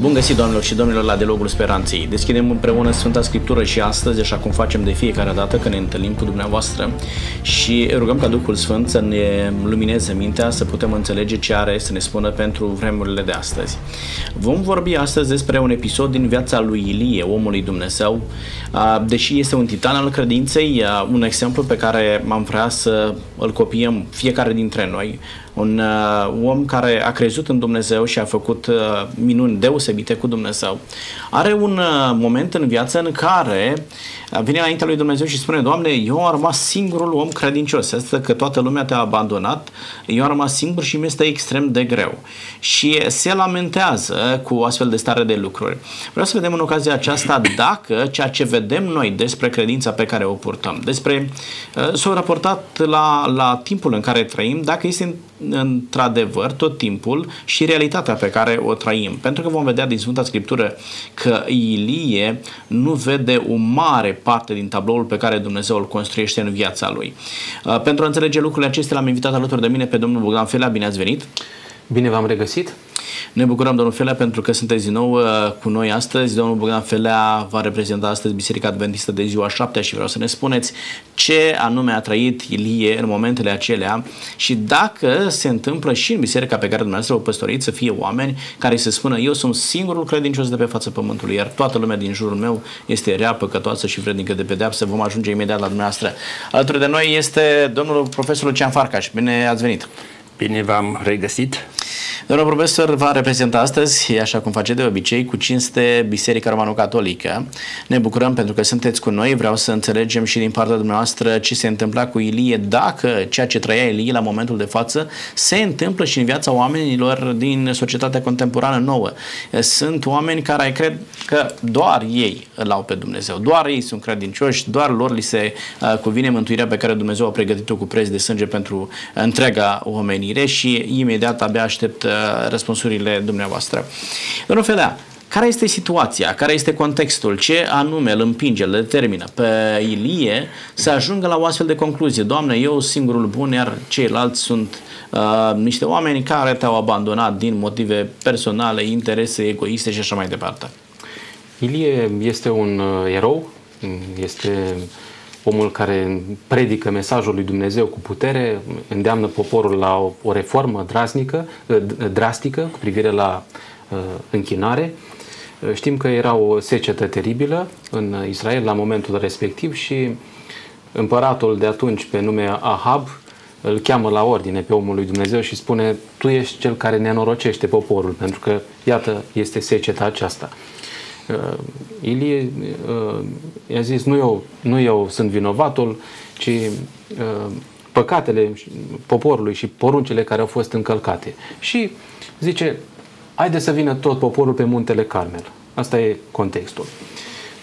Bun găsit, doamnelor și domnilor, la Dialogul Speranței. Deschidem împreună Sfânta Scriptură și astăzi, așa cum facem de fiecare dată când ne întâlnim cu dumneavoastră și rugăm ca Duhul Sfânt să ne lumineze mintea, să putem înțelege ce are să ne spună pentru vremurile de astăzi. Vom vorbi astăzi despre un episod din viața lui Ilie, omului Dumnezeu, deși este un titan al credinței, un exemplu pe care am vrea să îl copiem fiecare dintre noi, un uh, om care a crezut în Dumnezeu și a făcut uh, minuni deosebite cu Dumnezeu, are un uh, moment în viață în care uh, vine înaintea lui Dumnezeu și spune, Doamne, eu am rămas singurul om credincios, asta că toată lumea te-a abandonat, eu am rămas singur și mi este extrem de greu. Și se lamentează cu astfel de stare de lucruri. Vreau să vedem în ocazia aceasta dacă ceea ce vedem noi despre credința pe care o purtăm, despre uh, s-au raportat la, la timpul în care trăim, dacă este într-adevăr tot timpul și realitatea pe care o trăim. Pentru că vom vedea din Sfânta Scriptură că Ilie nu vede o mare parte din tabloul pe care Dumnezeu îl construiește în viața lui. Uh, pentru a înțelege lucrurile acestea l-am invitat alături de mine pe domnul Bogdan Felea. Bine ați venit! Bine v-am regăsit! Ne bucurăm, domnul Felea, pentru că sunteți din nou uh, cu noi astăzi. Domnul Bogdan Felea va reprezenta astăzi Biserica Adventistă de ziua 7 și vreau să ne spuneți ce anume a trăit Ilie în momentele acelea și dacă se întâmplă și în biserica pe care dumneavoastră o păstoriți să fie oameni care să spună eu sunt singurul credincios de pe fața pământului, iar toată lumea din jurul meu este rea, păcătoasă și vrednică de pedeapsă. Vom ajunge imediat la dumneavoastră. Alături de noi este domnul profesor Lucian Farcaș. Bine ați venit! Bine v-am regăsit! Domnul profesor va reprezenta astăzi, așa cum face de obicei, cu cinste Biserica Romano-Catolică. Ne bucurăm pentru că sunteți cu noi. Vreau să înțelegem și din partea dumneavoastră ce se întâmpla cu Ilie, dacă ceea ce trăia Ilie la momentul de față se întâmplă și în viața oamenilor din societatea contemporană nouă. Sunt oameni care cred că doar ei îl au pe Dumnezeu, doar ei sunt credincioși, doar lor li se uh, cuvine mântuirea pe care Dumnezeu a pregătit-o cu preț de sânge pentru întreaga omenire și imediat abia aștept uh, răspunsurile dumneavoastră. Domnul Felea, care este situația, care este contextul, ce anume îl împinge, îl determină pe Ilie să ajungă la o astfel de concluzie. Doamne, eu singurul bun, iar ceilalți sunt uh, niște oameni care te-au abandonat din motive personale, interese egoiste și așa mai departe. Ilie este un uh, erou, este omul care predică mesajul lui Dumnezeu cu putere, îndeamnă poporul la o, o reformă drasnică, ă, drastică cu privire la uh, închinare. Ă, știm că era o secetă teribilă în Israel la momentul respectiv și împăratul de atunci pe nume Ahab îl cheamă la ordine pe omul lui Dumnezeu și spune tu ești cel care ne anorocește poporul pentru că iată este seceta aceasta. Uh, Ilie uh, i-a zis, nu eu, nu eu sunt vinovatul, ci uh, păcatele poporului și poruncile care au fost încălcate. Și zice, haide să vină tot poporul pe muntele Carmel. Asta e contextul.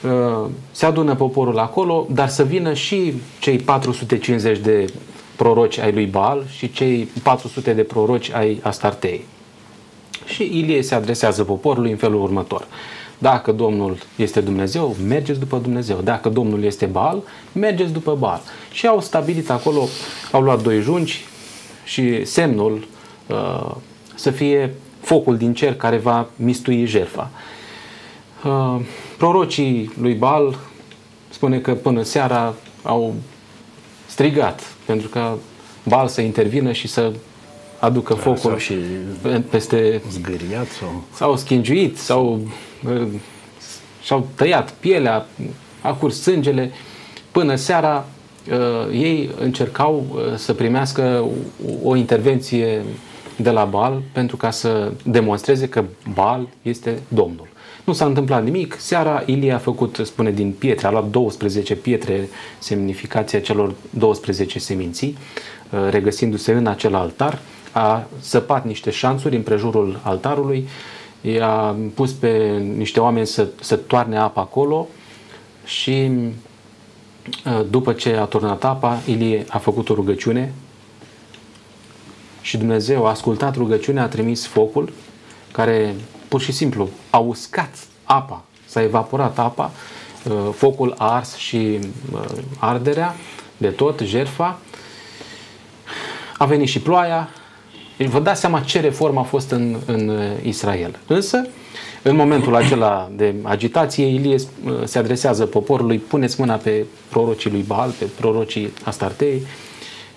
Uh, se adună poporul acolo, dar să vină și cei 450 de proroci ai lui Baal și cei 400 de proroci ai Astartei. Și Ilie se adresează poporului în felul următor. Dacă Domnul este Dumnezeu, mergeți după Dumnezeu. Dacă Domnul este Baal, mergeți după Baal. Și au stabilit acolo, au luat doi junci și semnul uh, să fie focul din cer care va mistui jerfa. Uh, prorocii lui Baal spune că până seara au strigat pentru că Baal să intervină și să aducă da, focul și peste... Zgâriat sau... Sau schingiuit, sau și-au tăiat pielea, a curs sângele. Până seara uh, ei încercau uh, să primească o intervenție de la Baal pentru ca să demonstreze că Baal este Domnul. Nu s-a întâmplat nimic. Seara Ilie a făcut, spune, din pietre, a luat 12 pietre, semnificația celor 12 seminții, uh, regăsindu-se în acel altar, a săpat niște șanțuri în prejurul altarului, i-a pus pe niște oameni să, să toarne apa acolo și uh, după ce a turnat apa, Ilie a făcut o rugăciune și Dumnezeu a ascultat rugăciunea, a trimis focul care pur și simplu a uscat apa, s-a evaporat apa, uh, focul a ars și uh, arderea de tot, jerfa, a venit și ploaia, vă dați seama ce reformă a fost în, în Israel. Însă, în momentul acela de agitație, Ilie se adresează poporului, puneți mâna pe prorocii lui Baal, pe prorocii Astartei,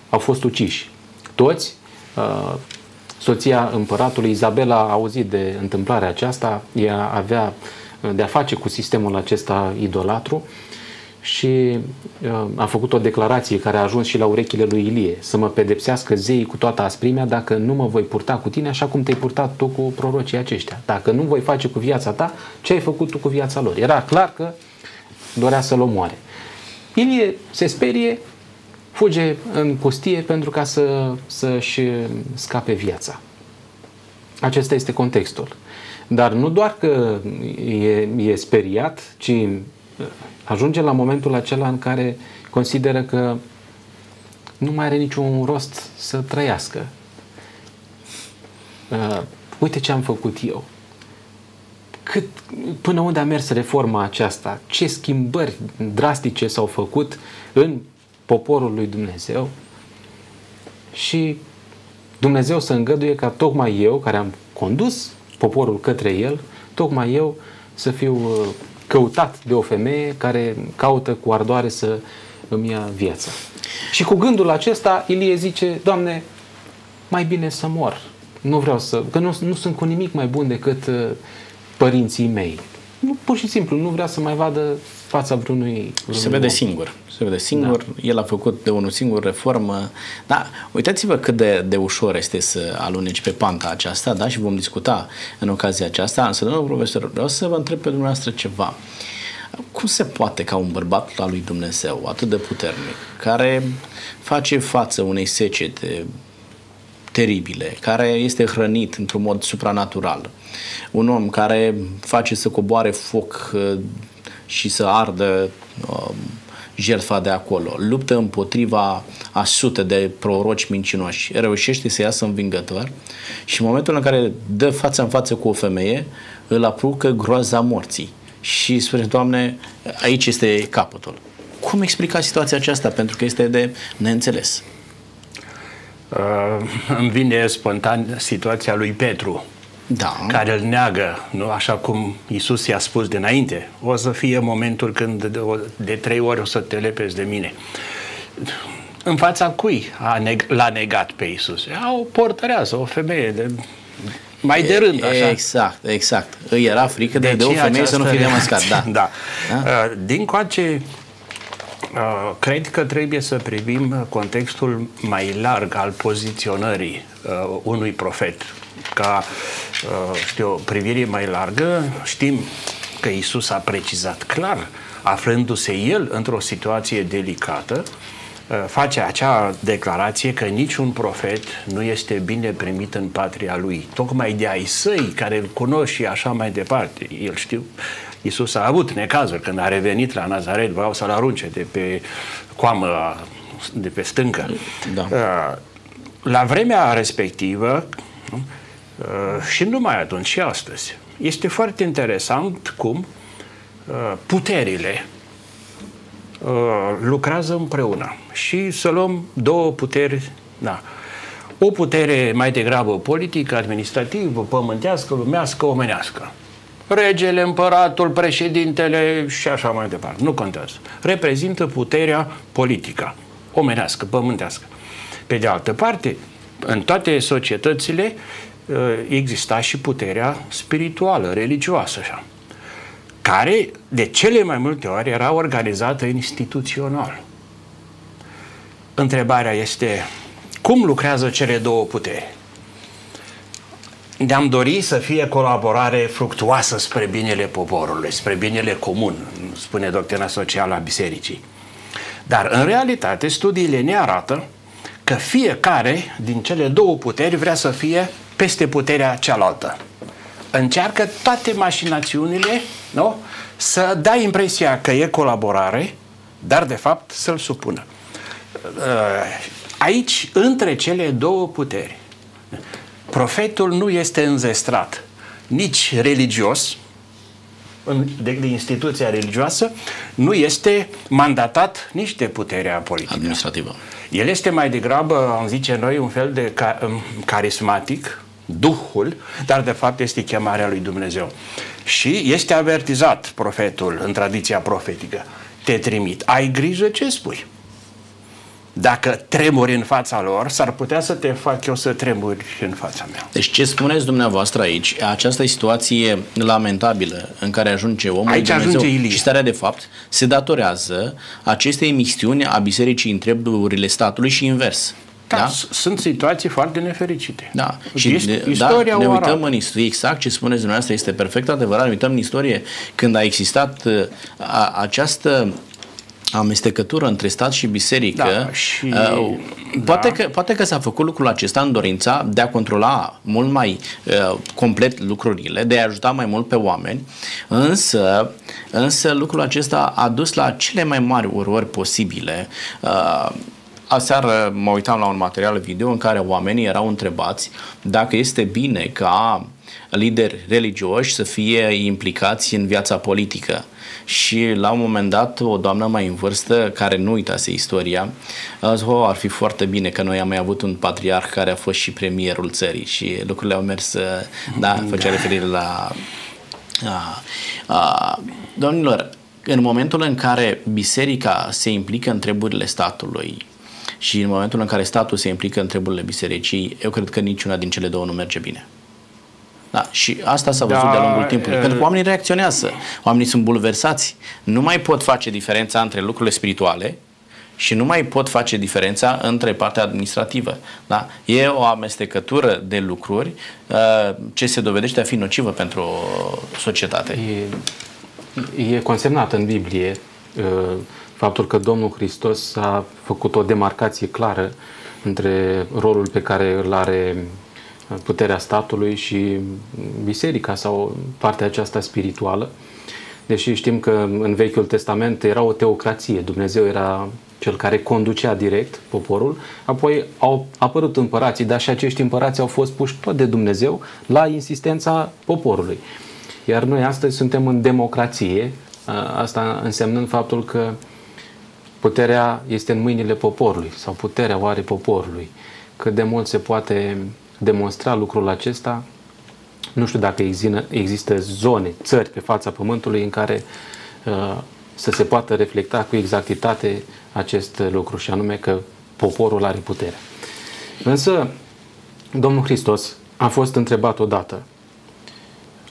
au fost uciși. Toți, soția împăratului Izabela a auzit de întâmplarea aceasta, ea avea de a face cu sistemul acesta idolatru și uh, a făcut o declarație care a ajuns și la urechile lui Ilie, să mă pedepsească zeii cu toată asprimea dacă nu mă voi purta cu tine așa cum te-ai purtat tu cu prorocii aceștia. Dacă nu voi face cu viața ta, ce ai făcut tu cu viața lor? Era clar că dorea să-l omoare. Ilie se sperie, fuge în pustie pentru ca să, să-și scape viața. Acesta este contextul. Dar nu doar că e, e speriat, ci ajunge la momentul acela în care consideră că nu mai are niciun rost să trăiască. Uh, uite ce am făcut eu. Cât, până unde a mers reforma aceasta? Ce schimbări drastice s-au făcut în poporul lui Dumnezeu? Și Dumnezeu să îngăduie ca tocmai eu, care am condus poporul către el, tocmai eu să fiu uh, căutat de o femeie care caută cu ardoare să îmi ia viața. Și cu gândul acesta, Ilie zice, Doamne, mai bine să mor. Nu vreau să, că nu, nu sunt cu nimic mai bun decât uh, părinții mei. Nu, pur și simplu, nu vrea să mai vadă fața vreunui, vreunui Se vede om. singur. Se vede singur. Da. El a făcut de unul singur reformă. Da, uitați-vă cât de, de ușor este să aluneci pe panta aceasta, da, și vom discuta în ocazia aceasta. Însă, domnul profesor, vreau să vă întreb pe dumneavoastră ceva. Cum se poate ca un bărbat al lui Dumnezeu, atât de puternic, care face față unei secete teribile, care este hrănit într-un mod supranatural, un om care face să coboare foc uh, și să ardă uh, jertfa de acolo, luptă împotriva a sute de proroci mincinoși, reușește să iasă învingător și în momentul în care dă față în față cu o femeie, îl apucă groaza morții. Și spune, Doamne, aici este capătul. Cum explica situația aceasta? Pentru că este de neînțeles. Uh, îmi vine spontan situația lui Petru, Da. care îl neagă, nu? așa cum Isus i-a spus dinainte. O să fie momentul când de, de trei ori o să te lepezi de mine. În fața cui a neg- l-a negat pe Isus? A o portărează, o femeie de mai de rând, așa. Exact, exact. Îi era frică de, de, o Deci femeie să nu fie această demascat. Da. reacție, da. Da? Uh, Din coace, uh, cred că trebuie să privim contextul mai larg al poziționării uh, unui profet. Ca, uh, știu, o privire mai largă, știm că Isus a precizat clar, aflându-se el într-o situație delicată, uh, face acea declarație că niciun profet nu este bine primit în patria lui. Tocmai de ai săi care îl cunosc și așa mai departe. El știu, Iisus a avut necazuri când a revenit la Nazaret, vreau să-l arunce de pe coamă, de pe stâncă. Da. Uh, La vremea respectivă, nu? Uh, și nu numai atunci, și astăzi, este foarte interesant cum uh, puterile uh, lucrează împreună. Și să luăm două puteri, da. O putere mai degrabă politică, administrativă, pământească, lumească, omenească. Regele, împăratul, președintele și așa mai departe. Nu contează. Reprezintă puterea politică, omenească, pământească. Pe de altă parte, în toate societățile uh, exista și puterea spirituală, religioasă, așa care de cele mai multe ori era organizată instituțional. Întrebarea este cum lucrează cele două puteri? Ne-am dorit să fie colaborare fructuoasă spre binele poporului, spre binele comun, spune doctrina socială a bisericii. Dar în realitate studiile ne arată că fiecare din cele două puteri vrea să fie peste puterea cealaltă. Încearcă toate mașinațiunile nu? să dea impresia că e colaborare, dar de fapt să-l supună. Aici, între cele două puteri, profetul nu este înzestrat nici religios, de, de instituția religioasă, nu este mandatat nici de puterea politică. Administrativă. El este mai degrabă, am zice noi, un fel de ca, um, carismatic, Duhul, dar de fapt este chemarea lui Dumnezeu. Și este avertizat profetul în tradiția profetică. Te trimit. Ai grijă ce spui dacă tremuri în fața lor, s-ar putea să te fac eu să tremuri în fața mea. Deci ce spuneți dumneavoastră aici, această situație lamentabilă în care ajunge omul aici Dumnezeu ajunge Ilie. și starea de fapt, se datorează acestei misiuni a bisericii în treburile statului și invers. Da, da? Sunt situații foarte nefericite. Da, și Ist- de, istoria da, ne o uităm arată. în istorie, exact ce spuneți dumneavoastră este perfect adevărat, ne uităm în istorie când a existat uh, a, această amestecătură între stat și biserică. Da, și- uh, poate, da. că, poate că s-a făcut lucrul acesta în dorința de a controla mult mai uh, complet lucrurile, de a ajuta mai mult pe oameni, însă, însă lucrul acesta a dus la cele mai mari urări posibile. Uh, Aseară mă uitam la un material video în care oamenii erau întrebați dacă este bine ca lideri religioși să fie implicați în viața politică. Și la un moment dat, o doamnă mai în vârstă, care nu uitase istoria, a zis, oh, ar fi foarte bine că noi am mai avut un patriarh care a fost și premierul țării și lucrurile au mers, da, făcea referire la... A, a, domnilor, în momentul în care biserica se implică în treburile statului, și în momentul în care statul se implică în treburile bisericii, eu cred că niciuna din cele două nu merge bine. Da, și asta s-a văzut Da, de-a lungul timpului. e- Pentru că oamenii reacționează. Oamenii sunt bulversați. Nu mai pot face diferența între lucrurile spirituale și nu mai pot face diferența între partea administrativă. Da? E o amestecătură de lucruri uh, ce se dovedește a fi nocivă pentru societate. E, e consemnat în Biblie uh, faptul că Domnul Hristos a făcut o demarcație clară între rolul pe care îl are uh, puterea statului și biserica sau partea aceasta spirituală. Deși știm că în Vechiul Testament era o teocrație, Dumnezeu era cel care conducea direct poporul, apoi au apărut împărații, dar și acești împărați au fost puși tot de Dumnezeu la insistența poporului. Iar noi astăzi suntem în democrație, a- asta însemnând faptul că puterea este în mâinile poporului sau puterea o are poporului. Cât de mult se poate demonstra lucrul acesta, nu știu dacă există, există zone, țări pe fața pământului în care uh, să se poată reflecta cu exactitate acest lucru și anume că poporul are putere. Însă, Domnul Hristos a fost întrebat odată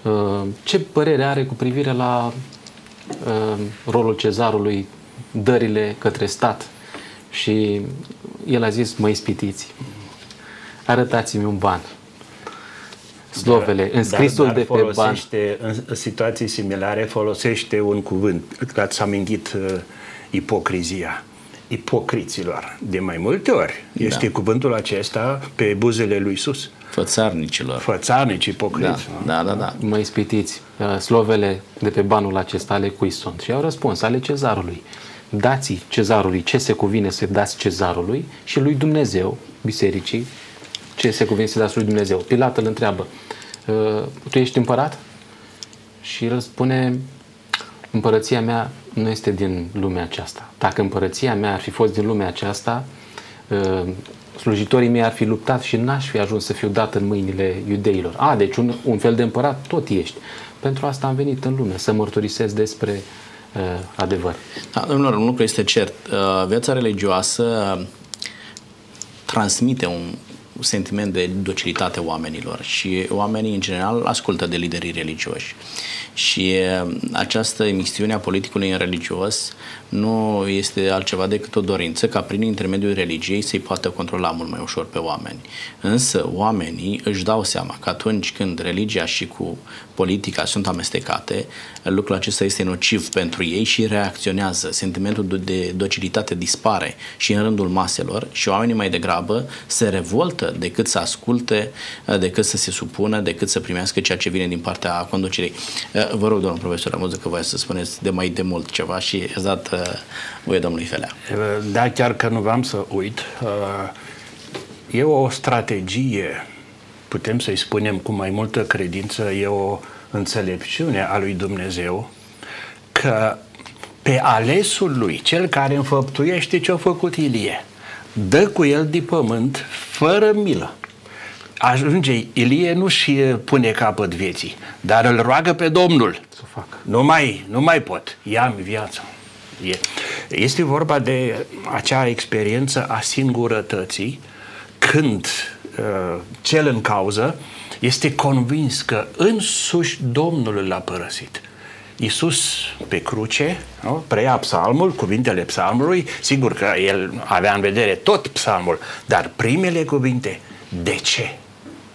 uh, ce părere are cu privire la uh, rolul cezarului, dările către stat? Și el a zis, mă ispitiți, arătați-mi un ban. Slovele, înscrisul dar, dar de pe ban. folosește, În, în situații similare folosește un cuvânt. Ați amintit uh, ipocrizia ipocriților. De mai multe ori este Da. cuvântul acesta pe buzele lui Isus. Fățarnicilor. Fățarnici, Da, ipocriți. da, da, da. mă ispitiți, uh, slovele de pe banul acesta ale cui sunt? Și au răspuns, ale cezarului. Dați cezarului ce se cuvine să dați cezarului și lui Dumnezeu, bisericii, ce se cuvine să dați lui Dumnezeu. Pilat îl întreabă, "Uh, tu ești împărat? Și el spune, împărăția mea nu este din lumea aceasta. Dacă împărăția mea ar fi fost din lumea aceasta, uh, slujitorii mei ar fi luptat și n-aș fi ajuns să fiu dat în mâinile iudeilor. A, deci un, un fel de împărat tot ești. Pentru asta am venit în lume, să mărturisesc despre uh, adevăr. Da, domnilor, un lucru este cert. Uh, Viața religioasă transmite un sentiment de docilitate oamenilor și oamenii în general ascultă de liderii religioși. Și uh, această emisiune a politicului în religios nu este altceva decât o dorință ca prin intermediul religiei să-i poată controla mult mai ușor pe oameni. Însă oamenii își dau seama că atunci când religia și cu politica sunt amestecate, lucrul acesta este nociv pentru ei și reacționează. Sentimentul de docilitate dispare și în rândul maselor și oamenii mai degrabă se revoltă decât să asculte, decât să se supună, decât să primească ceea ce vine din partea conducerii. Vă rog, domnul profesor Amuzu, că voi să spuneți de mai de mult ceva și ați dat uh, voie domnului Felea. Da, chiar că nu vreau să uit. uh, E o strategie, putem să-i spunem cu mai multă credință, e o înțelepciune a lui Dumnezeu că pe alesul lui, cel care înfăptuiește ce a făcut Ilie, dă cu el de pământ fără milă. Ajunge, Ilie nu și pune capăt vieții, dar îl roagă pe Domnul. Să fac. Nu mai, nu mai pot, ia-mi viața. Este vorba de acea experiență a singurătății când uh, cel în cauză este convins că însuși Domnul l-a părăsit. Iisus pe cruce nu? preia psalmul, cuvintele psalmului, sigur că el avea în vedere tot psalmul, dar primele cuvinte, de ce?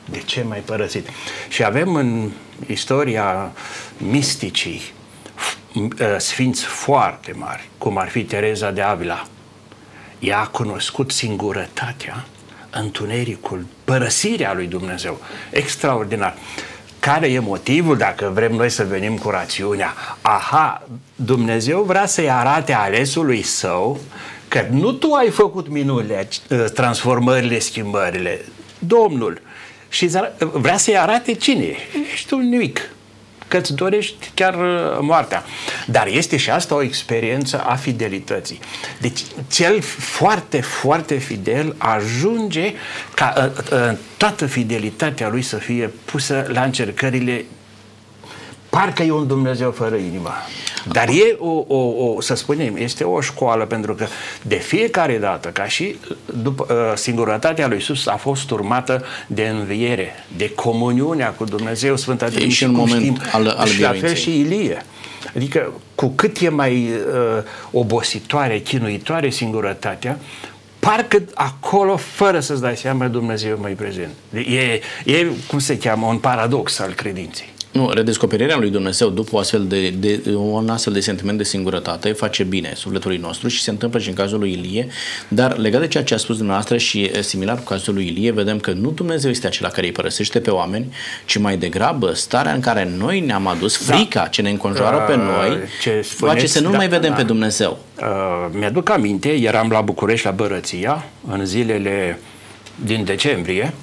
De ce mai părăsit? Și avem în istoria misticii ă, sfinți foarte mari, cum ar fi Tereza de Avila. Ea a cunoscut singurătatea, întunericul, părăsirea lui Dumnezeu. Extraordinar. Care e motivul dacă vrem noi să venim cu rațiunea? Aha, Dumnezeu vrea să-i arate alesului său că nu tu ai făcut minunile, transformările, schimbările, Domnul. Și vrea să-i arate cine Ești un nimic că îți dorești chiar uh, moartea. Dar este și asta o experiență a fidelității. Deci cel foarte, foarte fidel ajunge ca uh, uh, toată fidelitatea lui să fie pusă la încercările parcă e un Dumnezeu fără inimă. Dar e o, o, o, să spunem, este o școală pentru că de fiecare dată, ca și după, uh, singurătatea lui Iisus a fost urmată de înviere, de comuniunea cu Dumnezeu Sfânta de și în moment știm, al, al și la fel și Ilie. Adică cu cât e mai uh, obositoare, chinuitoare singurătatea, parcă acolo, fără să-ți dai seama, Dumnezeu e mai prezent. E, e, cum se cheamă, un paradox al credinței. Nu, redescoperirea lui Dumnezeu după o astfel de, de, un astfel de sentiment de singurătate face bine sufletului nostru și se întâmplă și în cazul lui Ilie, dar legat de ceea ce a spus dumneavoastră și similar cu cazul lui Ilie, vedem că nu Dumnezeu este acela care îi părăsește pe oameni, ci mai degrabă starea în care noi ne-am adus, da. frica da. ce ne înconjoară uh, pe noi, ce spuneți, face să nu da, mai vedem da. pe Dumnezeu. Uh, mi-aduc aminte, eram la București la Bărăția, în zilele din decembrie,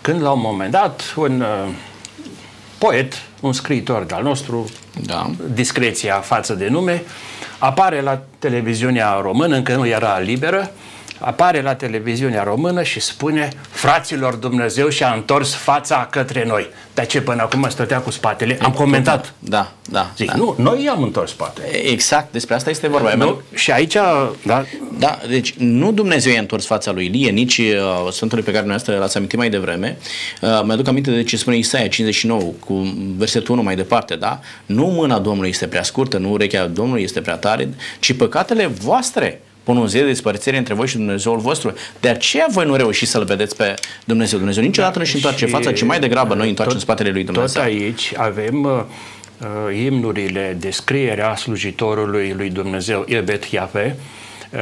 când la un moment dat un uh, poet, un scriitor de-al nostru, da. discreția față de nume, apare la televiziunea română, încă nu era liberă, apare la televiziunea română și spune fraților Dumnezeu și-a întors fața către noi. Dar ce până acum stătea cu spatele? Am comentat. Da, da. Zic, da. nu, noi i-am întors spatele. Exact, despre asta este vorba. Nu, și aici, da. Da, deci nu Dumnezeu i-a întors fața lui Ilie, nici uh, Sfântului pe care dumneavoastră l-ați amintit mai devreme. Uh, mi-aduc aminte de ce spune Isaia 59, cu versetul 1 mai departe, da? Nu mâna Domnului este prea scurtă, nu urechea Domnului este prea tare, ci păcatele voastre pun un zi de despărțire între voi și Dumnezeul vostru. De aceea voi nu reușiți să-L vedeți pe Dumnezeu. Dumnezeu niciodată nu-și întoarce fața, ci mai degrabă noi întoarcem tot, spatele lui Dumnezeu. Tot aici avem uh, uh imnurile de scriere a slujitorului lui Dumnezeu, Ebet Iave, uh,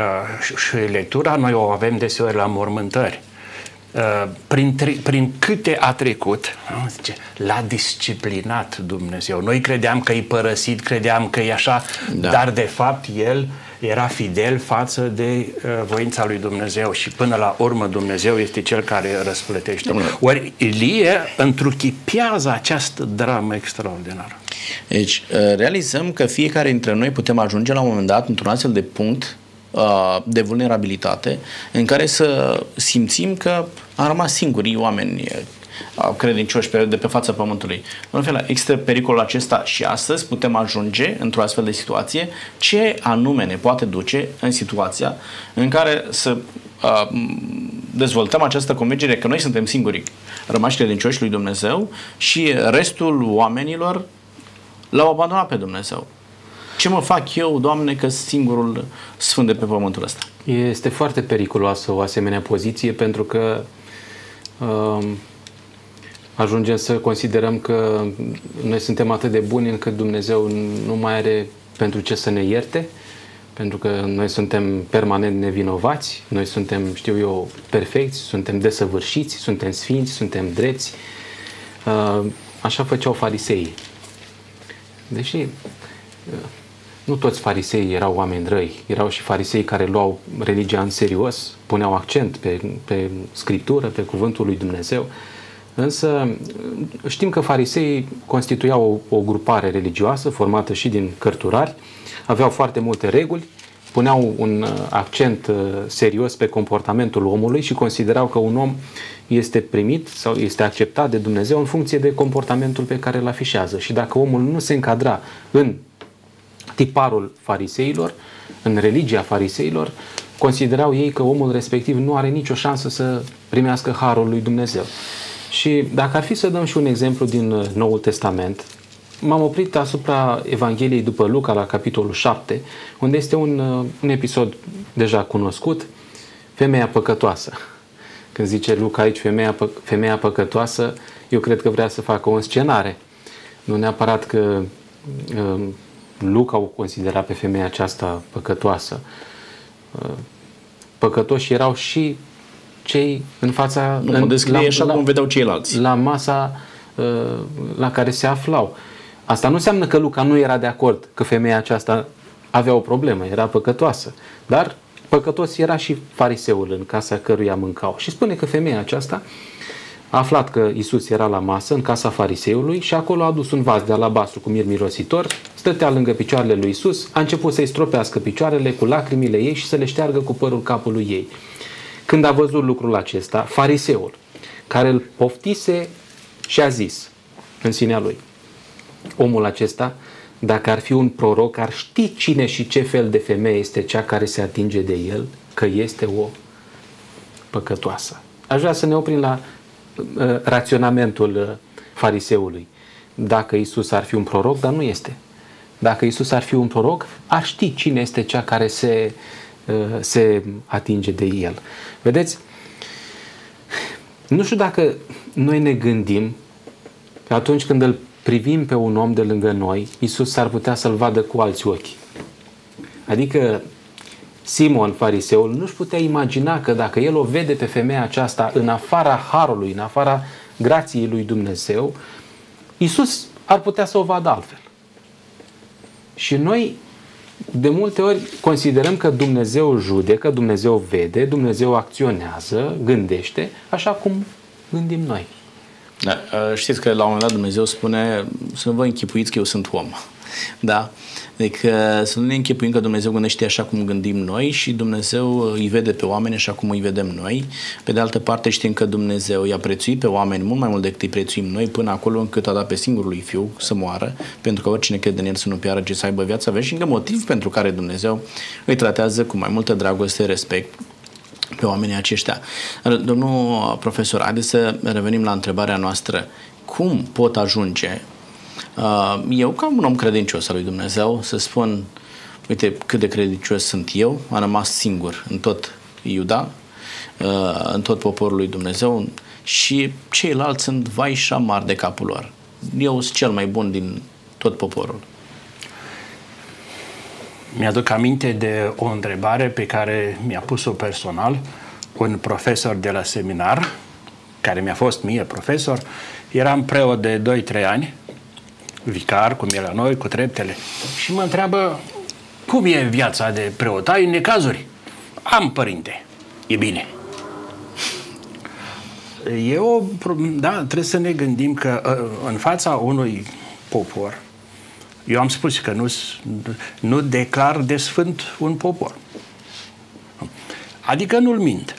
și lectura noi o avem deseori la mormântări. Uh, prin, prin câte a trecut, zice, l-a disciplinat Dumnezeu. Noi credeam că e părăsit, credeam că e așa, da. dar de fapt el era fidel față de uh, voința lui Dumnezeu și până la urmă Dumnezeu este cel care răsplătește. Ori Ilie întruchipează această dramă extraordinară. Deci, uh, realizăm că fiecare dintre noi putem ajunge la un moment dat într-un astfel de punct uh, de vulnerabilitate în care să simțim că am rămas singuri oameni credincioși de pe fața pământului. În fel, există pericolul acesta și astăzi putem ajunge într-o astfel de situație. Ce anume ne poate duce în situația în care să uh, dezvoltăm această convingere că noi suntem singuri rămași credincioși lui Dumnezeu și restul oamenilor l-au abandonat pe Dumnezeu. Ce mă fac eu, Doamne, că singurul sfânt de pe pământul ăsta? Este foarte periculoasă o asemenea poziție pentru că uh, ajungem să considerăm că noi suntem atât de buni încât Dumnezeu nu mai are pentru ce să ne ierte, pentru că noi suntem permanent nevinovați, noi suntem, știu eu, perfecți, suntem desăvârșiți, suntem sfinți, suntem drepți. Uh, așa făceau fariseii. Deși uh, nu toți fariseii erau oameni răi, erau și farisei care luau religia în serios, puneau accent pe, pe scriptură, pe cuvântul lui Dumnezeu, Însă știm că fariseii constituiau o, o grupare religioasă formată și din cărturari, aveau foarte multe reguli, puneau un uh, accent uh, serios pe comportamentul omului și considerau că un om este primit sau este acceptat de Dumnezeu în funcție de comportamentul pe care îl afișează. Și dacă omul nu se încadra în tiparul fariseilor, în religia fariseilor, considerau ei că omul respectiv nu are nicio șansă să primească harul lui Dumnezeu. Și dacă ar fi să dăm și un exemplu din uh, Noul Testament, m-am oprit asupra Evangheliei după Luca la capitolul 7, unde este un, uh, un episod deja cunoscut, femeia păcătoasă. Când zice Luca aici femeia, pă, femeia păcătoasă, eu cred că vrea să facă o scenare. Nu neapărat că uh, Luca o considera pe femeia aceasta păcătoasă. Uh, păcătoși erau și cei în fața... Nu, în, descrie la, așa la, cum vedeau ceilalți. La masa uh, la care se aflau. Asta nu înseamnă că Luca nu era de acord că femeia aceasta avea o problemă, era păcătoasă. Dar păcătos era și fariseul în casa căruia mâncau. Și spune că femeia aceasta a aflat că Isus era la masă în casa fariseului și acolo a adus un vas de alabastru cu mir mirositor, stătea lângă picioarele lui Isus, a început să-i stropească picioarele cu lacrimile ei și să le șteargă cu părul capului ei. Când a văzut lucrul acesta, fariseul, care îl poftise și a zis în sinea lui, omul acesta, dacă ar fi un proroc, ar ști cine și ce fel de femeie este cea care se atinge de el, că este o păcătoasă. Aș vrea să ne oprim la uh, raționamentul uh, fariseului. Dacă Isus ar fi un proroc, dar nu este. Dacă Isus ar fi un proroc, ar ști cine este cea care se, uh, se atinge de el. Vedeți? Nu știu dacă noi ne gândim că atunci când îl privim pe un om de lângă noi, Isus s-ar putea să-l vadă cu alți ochi. Adică Simon, fariseul, nu-și putea imagina că dacă el o vede pe femeia aceasta în afara harului, în afara grației lui Dumnezeu, Isus ar putea să o vadă altfel. Și noi de multe ori considerăm că Dumnezeu judecă, Dumnezeu vede, Dumnezeu acționează, gândește, așa cum gândim noi. Da, ă, știți că la un moment dat Dumnezeu spune să nu vă închipuiți că eu sunt om. Da? Adică să nu ne închipuim că Dumnezeu gândește așa cum gândim noi și Dumnezeu îi vede pe oameni așa cum îi vedem noi. Pe de altă parte știm că Dumnezeu i-a prețuit pe oameni mult mai mult decât îi prețuim noi până acolo încât a dat pe singurul lui Fiu să moară pentru că oricine crede în El să nu piară, ci să aibă viața veșnică. Și încă motiv pentru care Dumnezeu îi tratează cu mai multă dragoste, respect pe oamenii aceștia. Domnul profesor, haideți să revenim la întrebarea noastră. Cum pot ajunge uh, eu, ca un om credincios al lui Dumnezeu, să spun, uite cât de credincios sunt eu, am rămas singur în tot Iuda, uh, în tot poporul lui Dumnezeu și ceilalți sunt vai și amar de capul lor. Eu sunt cel mai bun din tot poporul. Mi-aduc aminte de o întrebare pe care mi-a pus-o personal un profesor de la seminar, care mi-a fost mie profesor, eram preot de 2-3 ani, vicar, cum e la noi, cu treptele, și mă întreabă, cum e viața de preot? Ai necazuri? Am, părinte. E bine. E o, da, trebuie să ne gândim că ă, în fața unui popor, eu am spus că nu, nu declar de sfânt un popor. Adică nu-l mint.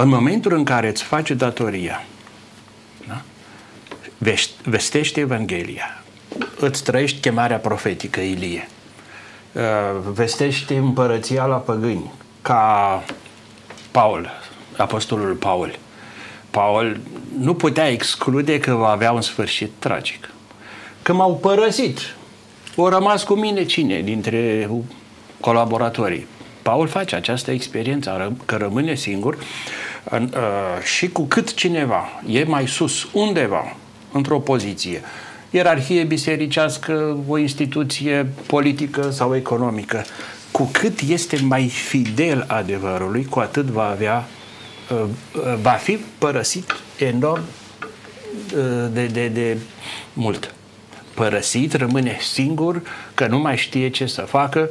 În momentul în care îți face datoria, da? Vestește Evanghelia, îți trăiești chemarea profetică, Ilie, vestește împărăția la păgâni, ca Paul, apostolul Paul. Paul nu putea exclude că va avea un sfârșit tragic. Că m-au părăsit, au rămas cu mine cine dintre colaboratorii? Paul face această experiență, că rămâne singur uh, și cu cât cineva e mai sus, undeva, într-o poziție, ierarhie bisericească, o instituție politică sau economică, cu cât este mai fidel adevărului, cu atât va avea, uh, uh, va fi părăsit enorm de, de, de mult. Părăsit, rămâne singur, că nu mai știe ce să facă.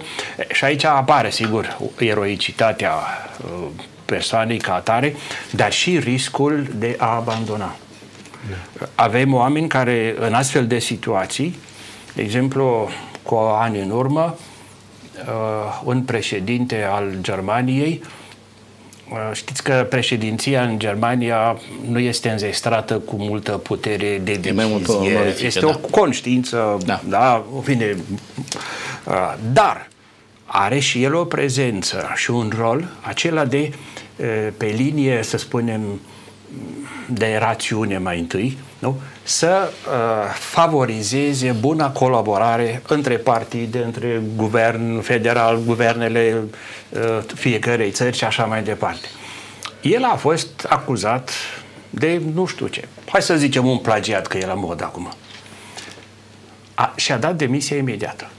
Și aici apare, sigur, eroicitatea uh, persoanei ca atare, dar și riscul de a abandona. Da. Avem oameni care în astfel de situații, de exemplu, cu ani în urmă, uh, un președinte al Germaniei uh, Știți că președinția în Germania nu este înzestrată cu multă putere de decizie. Este da. o conștiință, da, da bine, uh, dar are și el o prezență și un rol, acela de pe linie, să spunem, de rațiune mai întâi, nu? să uh, favorizeze buna colaborare între partide, între guvern federal, guvernele uh, fiecărei țări și așa mai departe. El a fost acuzat de nu știu ce. Hai să zicem un plagiat, că e la mod acum. A, și-a dat demisia imediată.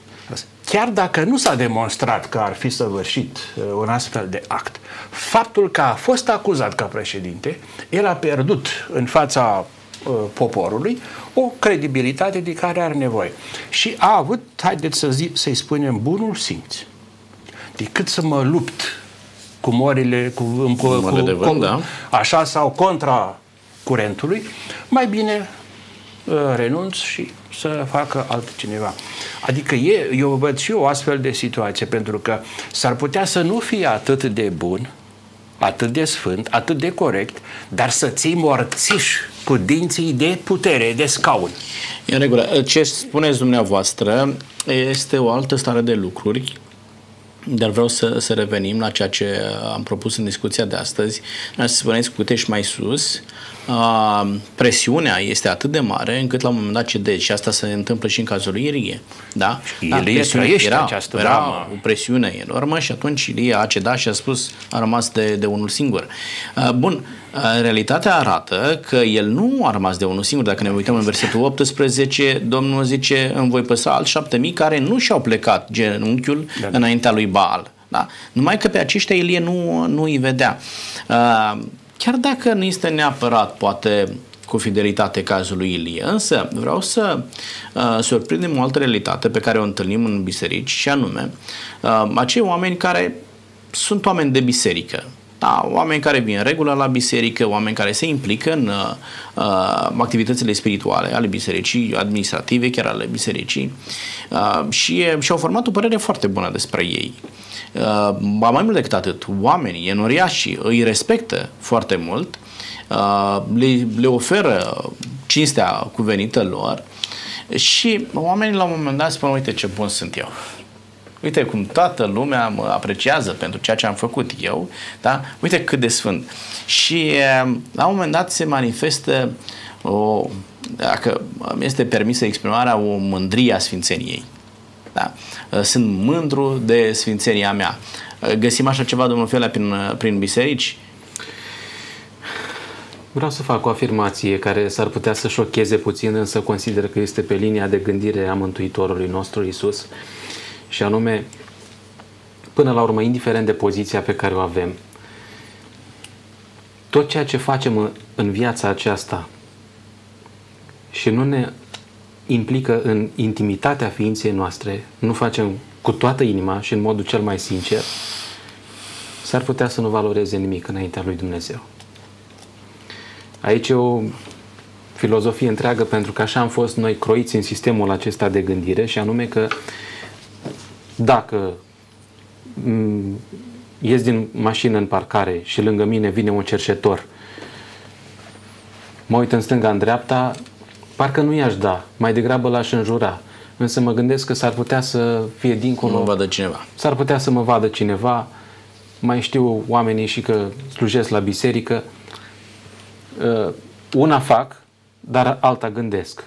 Chiar dacă nu s-a demonstrat că ar fi săvârșit uh, un astfel de act, faptul că a fost acuzat ca președinte, el a pierdut în fața uh, poporului o credibilitate de care are nevoie. Și a avut, haideți să zi, să-i spunem, bunul simț. Decât să mă lupt cu morile, cu, cu, cu, de vânt, cu da. așa sau contra curentului, mai bine uh, renunț și să facă altcineva. Adică e, eu văd și o astfel de situație, pentru că s-ar putea să nu fie atât de bun, atât de sfânt, atât de corect, dar să ții morțiș cu dinții de putere, de scaun. E în regulă. Ce spuneți dumneavoastră este o altă stare de lucruri dar vreau să, să revenim la ceea ce am propus în discuția de astăzi. Să spuneți cu și mai sus, uh, presiunea este atât de mare încât la un moment dat cedezi și asta se întâmplă și în cazul lui Irie. Da? da Ilie era, această era o presiune enormă și atunci Ilie a cedat și a spus a rămas de, de unul singur. Uh, bun, realitatea arată că el nu a rămas de unul singur. Dacă ne uităm în versetul 18, Domnul zice, îmi voi păsa alți șapte mii care nu și-au plecat genunchiul da. înaintea lui Baal. Da? Numai că pe aceștia Ilie nu, nu îi vedea. Chiar dacă nu este neapărat, poate, cu fidelitate cazul lui Ilie. Însă vreau să uh, surprindem o altă realitate pe care o întâlnim în biserici și anume uh, acei oameni care sunt oameni de biserică. Da, oameni care vin în regulă la biserică, oameni care se implică în uh, uh, activitățile spirituale ale bisericii, administrative, chiar ale bisericii uh, și și-au format o părere foarte bună despre ei. Uh, mai mult decât atât, oamenii, enoriașii, îi respectă foarte mult, uh, le, le oferă cinstea cuvenită lor și oamenii la un moment dat spun, uite ce bun sunt eu. Uite cum toată lumea mă apreciază pentru ceea ce am făcut eu, da? Uite cât de sfânt. Și la un moment dat se manifestă o, dacă este permisă exprimarea, o mândrie a sfințeniei. Da? Sunt mândru de sfințenia mea. Găsim așa ceva, domnul Felea, prin, prin biserici? Vreau să fac o afirmație care s-ar putea să șocheze puțin, însă consider că este pe linia de gândire a Mântuitorului nostru Isus și anume, până la urmă, indiferent de poziția pe care o avem, tot ceea ce facem în viața aceasta și nu ne implică în intimitatea ființei noastre, nu facem cu toată inima și în modul cel mai sincer, s-ar putea să nu valoreze nimic înaintea lui Dumnezeu. Aici e o filozofie întreagă pentru că așa am fost noi croiți în sistemul acesta de gândire și anume că dacă mm, ies din mașină în parcare și lângă mine vine un cerșetor, mă uit în stânga, în dreapta, parcă nu i-aș da, mai degrabă l-aș înjura. Însă mă gândesc că s-ar putea să fie dincolo. Mă vadă cineva. S-ar putea să mă vadă cineva. Mai știu oamenii și că slujesc la biserică. Uh, una fac, dar alta gândesc.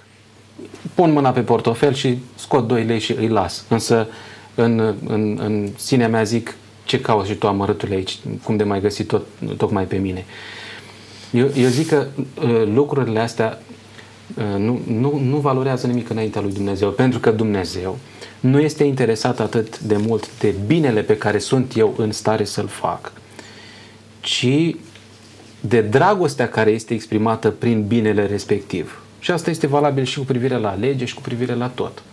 Pun mâna pe portofel și scot 2 lei și îi las. Însă în, în, în sinea mea zic ce cauți și tu amărâtule aici, cum de mai găsi tot, tocmai pe mine. Eu, eu zic că uh, lucrurile astea uh, nu, nu, nu valorează nimic înaintea lui Dumnezeu, pentru că Dumnezeu nu este interesat atât de mult de binele pe care sunt eu în stare să-l fac, ci de dragostea care este exprimată prin binele respectiv. Și asta este valabil și cu privire la lege și cu privire la tot.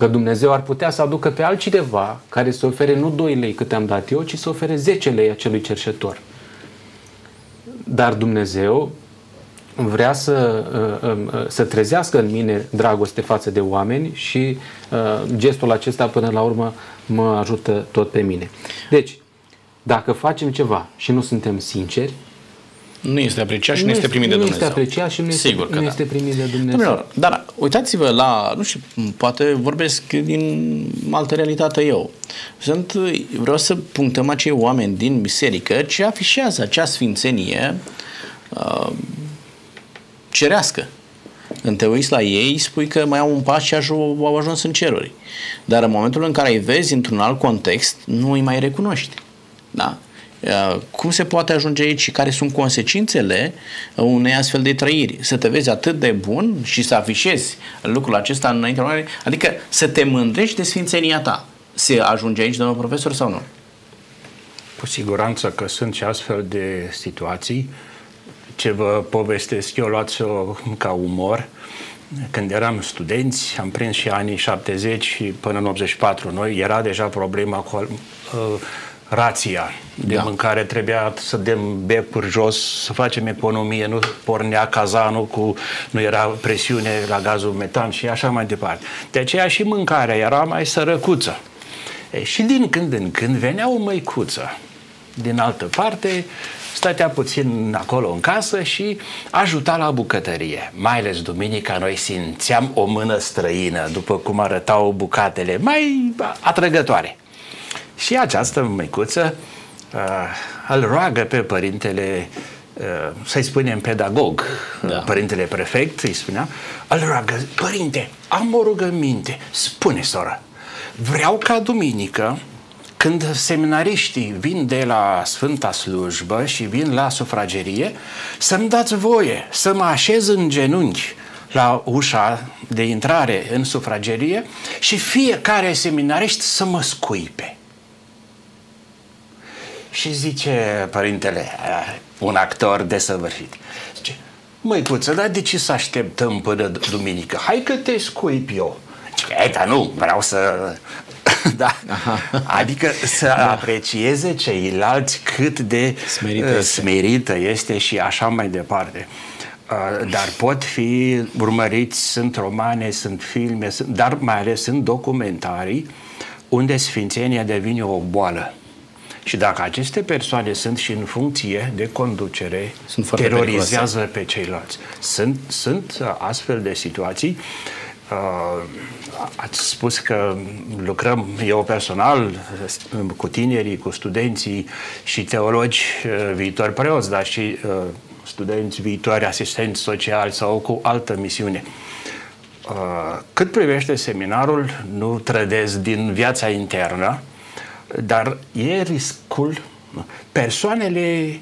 Că Dumnezeu ar putea să aducă pe altcineva care să ofere nu 2 lei cât am dat eu, ci să ofere 10 lei acelui cerșetor. Dar Dumnezeu vrea să, uh, um, uh, să trezească în mine dragoste față de oameni și gestul acesta până la urmă mă ajută tot pe mine. Deci, dacă facem ceva și nu suntem sinceri, nu este apreciat și nu, nu este primit de Dumnezeu. Nu este apreciat și nu este, Sigur că nu da. este primit de Dumnezeu. Domnilor, dar uitați-vă la, nu știu, poate vorbesc din altă realitate eu. Sunt, vreau să punctăm acei oameni din biserică ce afișează acea sfințenie uh, cerească. Când te uiți la ei, spui că mai au un pas și au ajuns în ceruri. Dar în momentul în care îi vezi într-un alt context, nu îi mai recunoști. Da? Uh, cum se poate ajunge aici și care sunt consecințele unei astfel de trăiri? Să te vezi atât de bun și să afișezi lucrul acesta înaintea oamenilor, adică să te mândrești de sfințenia ta. Se ajunge aici, domnul profesor, sau nu? Cu siguranță că sunt și astfel de situații. Ce vă povestesc eu, luați-o ca umor. Când eram studenți, am prins și anii 70 și până în 84 noi, era deja problema cu uh, rația de da. mâncare, trebuia să dăm becuri jos, să facem economie, nu pornea cazanul cu, nu era presiune la gazul metan și așa mai departe. De aceea și mâncarea era mai sărăcuță. E, și din când în când venea o măicuță din altă parte, stătea puțin acolo în casă și ajuta la bucătărie. Mai ales duminica noi simțeam o mână străină, după cum arătau bucatele, mai atrăgătoare. Și această măicuță uh, îl roagă pe părintele uh, să-i spunem pedagog, da. părintele prefect, îi spunea, îl roagă, părinte, am o rugăminte, spune, soră, vreau ca duminică, când seminariștii vin de la Sfânta Slujbă și vin la sufragerie, să-mi dați voie să mă așez în genunchi la ușa de intrare în sufragerie și fiecare seminarist să mă scuipe. Și zice părintele, un actor desăvârșit, zice, măicuță, dar de ce să așteptăm până duminică? Hai că te scuip eu. Zice, ei, dar nu, vreau să... da. Adică să da. aprecieze ceilalți cât de smerită uh, este. smerită este și așa mai departe. Uh, dar pot fi urmăriți, sunt romane, sunt filme, sunt, dar mai ales sunt documentarii unde sfințenia devine o boală. Și dacă aceste persoane sunt și în funcție de conducere, sunt terorizează periculoase. pe ceilalți. Sunt, sunt uh, astfel de situații. Uh, ați spus că lucrăm eu personal uh, cu tinerii, cu studenții și teologi uh, viitori preoți, dar și uh, studenți viitori asistenți sociali sau cu altă misiune. Uh, cât privește seminarul, nu trădez din viața internă, dar e riscul persoanele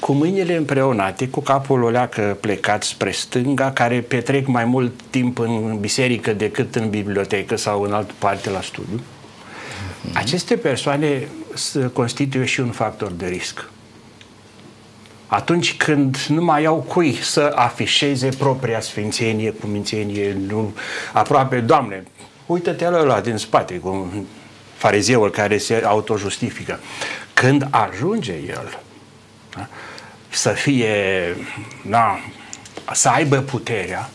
cu mâinile împreunate, cu capul o leacă plecat spre stânga, care petrec mai mult timp în biserică decât în bibliotecă sau în altă parte la studiu. Mm-hmm. Aceste persoane constituie și un factor de risc. Atunci când nu mai au cui să afișeze propria sfințenie, cumințenie, nu, aproape, Doamne, uită-te la ăla din spate, cum farizeul care se autojustifică. Când ajunge el da, să fie, da, să aibă puterea,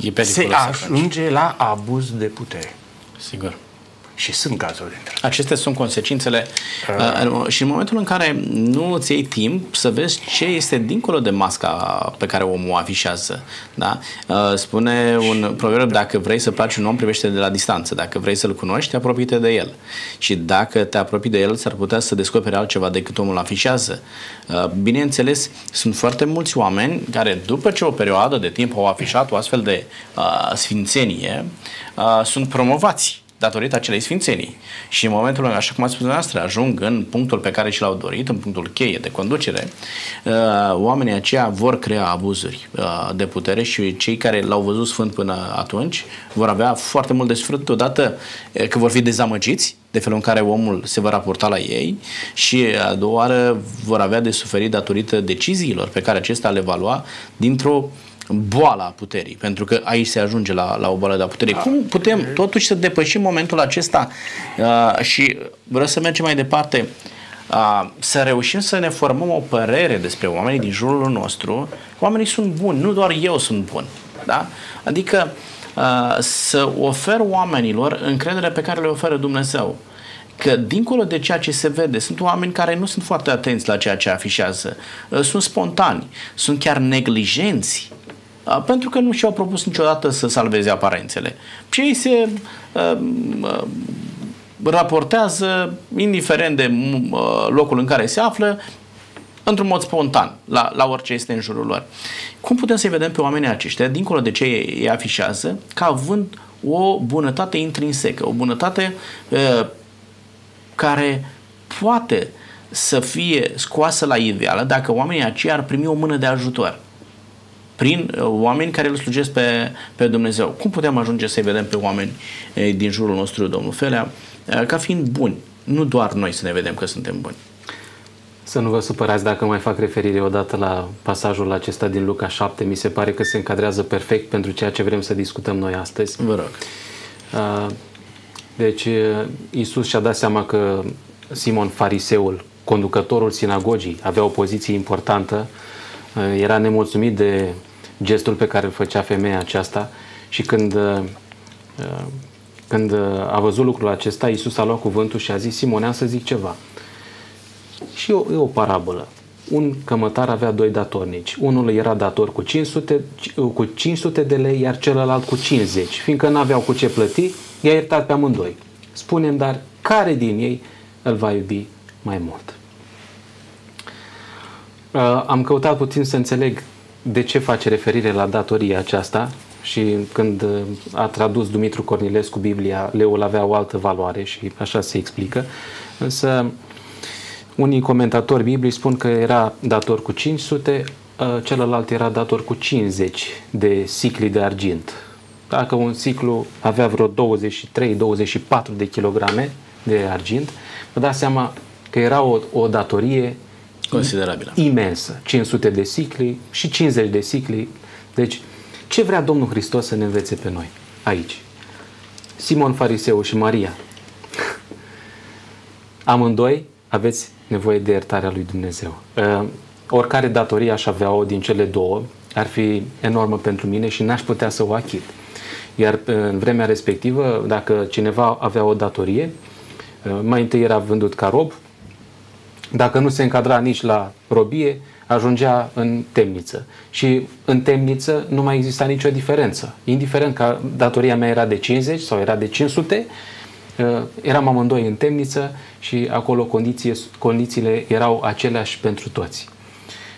e se ajunge la abuz de putere. Sigur. Și sunt cazuri dintre Acestea sunt consecințele uh. Uh, și în momentul în care nu îți iei timp să vezi ce este dincolo de masca pe care omul o afișează. Da? Uh, spune un proverb, dacă vrei să placi un om, privește de la distanță. Dacă vrei să-l cunoști, apropie de el. Și dacă te apropii de el, s-ar putea să descoperi altceva decât omul afișează. Uh, bineînțeles, sunt foarte mulți oameni care, după ce o perioadă de timp au afișat o astfel de uh, sfințenie, uh, sunt promovați datorită acelei sfințenii. Și în momentul în așa cum ați spus dumneavoastră, ajung în punctul pe care și l-au dorit, în punctul cheie de conducere, uh, oamenii aceia vor crea abuzuri uh, de putere și cei care l-au văzut sfânt până atunci vor avea foarte mult de suferit odată uh, că vor fi dezamăgiți de felul în care omul se va raporta la ei și a doua oară vor avea de suferit datorită deciziilor pe care acesta le va lua dintr-o uh, boala puterii, pentru că aici se ajunge la, la o boală de a puterii. Cum putem totuși să depășim momentul acesta uh, și vreau să mergem mai departe să reușim să ne formăm o părere despre oamenii din jurul nostru, oamenii sunt buni, nu doar eu sunt bun. Da? Adică să ofer oamenilor încredere pe care le oferă Dumnezeu. Că dincolo de ceea ce se vede, sunt oameni care nu sunt foarte atenți la ceea ce afișează, sunt spontani, sunt chiar neglijenți, pentru că nu și-au propus niciodată să salveze aparențele. Și ei se uh, uh, raportează, indiferent de uh, locul în care se află, într-un mod spontan, la, la orice este în jurul lor. Cum putem să-i vedem pe oamenii aceștia, dincolo de ce ei afișează, ca având o bunătate intrinsecă, o bunătate uh, care poate să fie scoasă la iveală dacă oamenii aceia ar primi o mână de ajutor prin uh, oameni care îl slujesc pe, pe Dumnezeu. Cum putem ajunge să-i vedem pe oameni uh, din jurul nostru, domnul Felea, uh, ca fiind buni? Nu doar noi să ne vedem că suntem buni. Să nu vă supărați dacă mai fac referire odată la pasajul acesta din Luca 7. Mi se pare că se încadrează perfect pentru ceea ce vrem să discutăm noi astăzi. Vă rog. Deci, Iisus și-a dat seama că Simon Fariseul, conducătorul sinagogii, avea o poziție importantă, era nemulțumit de gestul pe care îl făcea femeia aceasta și când, când a văzut lucrul acesta, Iisus a luat cuvântul și a zis, Simone, am să zic ceva. Și e o, e o parabolă. Un cămătar avea doi datornici. Unul era dator cu 500, cu 500 de lei, iar celălalt cu 50. Fiindcă nu aveau cu ce plăti, i-a iertat pe amândoi. Spunem, dar care din ei îl va iubi mai mult? Uh, am căutat puțin să înțeleg de ce face referire la datoria aceasta și când uh, a tradus Dumitru Cornilescu Biblia, leul avea o altă valoare și așa se explică. Însă unii comentatori biblici spun că era dator cu 500, uh, celălalt era dator cu 50 de sicli de argint. Dacă un ciclu avea vreo 23-24 de kilograme de argint, vă dați seama că era o, o datorie Considerabilă. Imensă. 500 de sicli și 50 de sicli. Deci, ce vrea Domnul Hristos să ne învețe pe noi aici? Simon Fariseu și Maria. Amândoi aveți nevoie de iertarea lui Dumnezeu. Uh, oricare datorie aș avea-o din cele două ar fi enormă pentru mine și n-aș putea să o achit. Iar uh, în vremea respectivă, dacă cineva avea o datorie, uh, mai întâi era vândut ca rob, dacă nu se încadra nici la robie, ajungea în temniță. Și în temniță nu mai exista nicio diferență. Indiferent că datoria mea era de 50 sau era de 500, uh, eram amândoi în temniță și acolo condiții, condițiile erau aceleași pentru toți.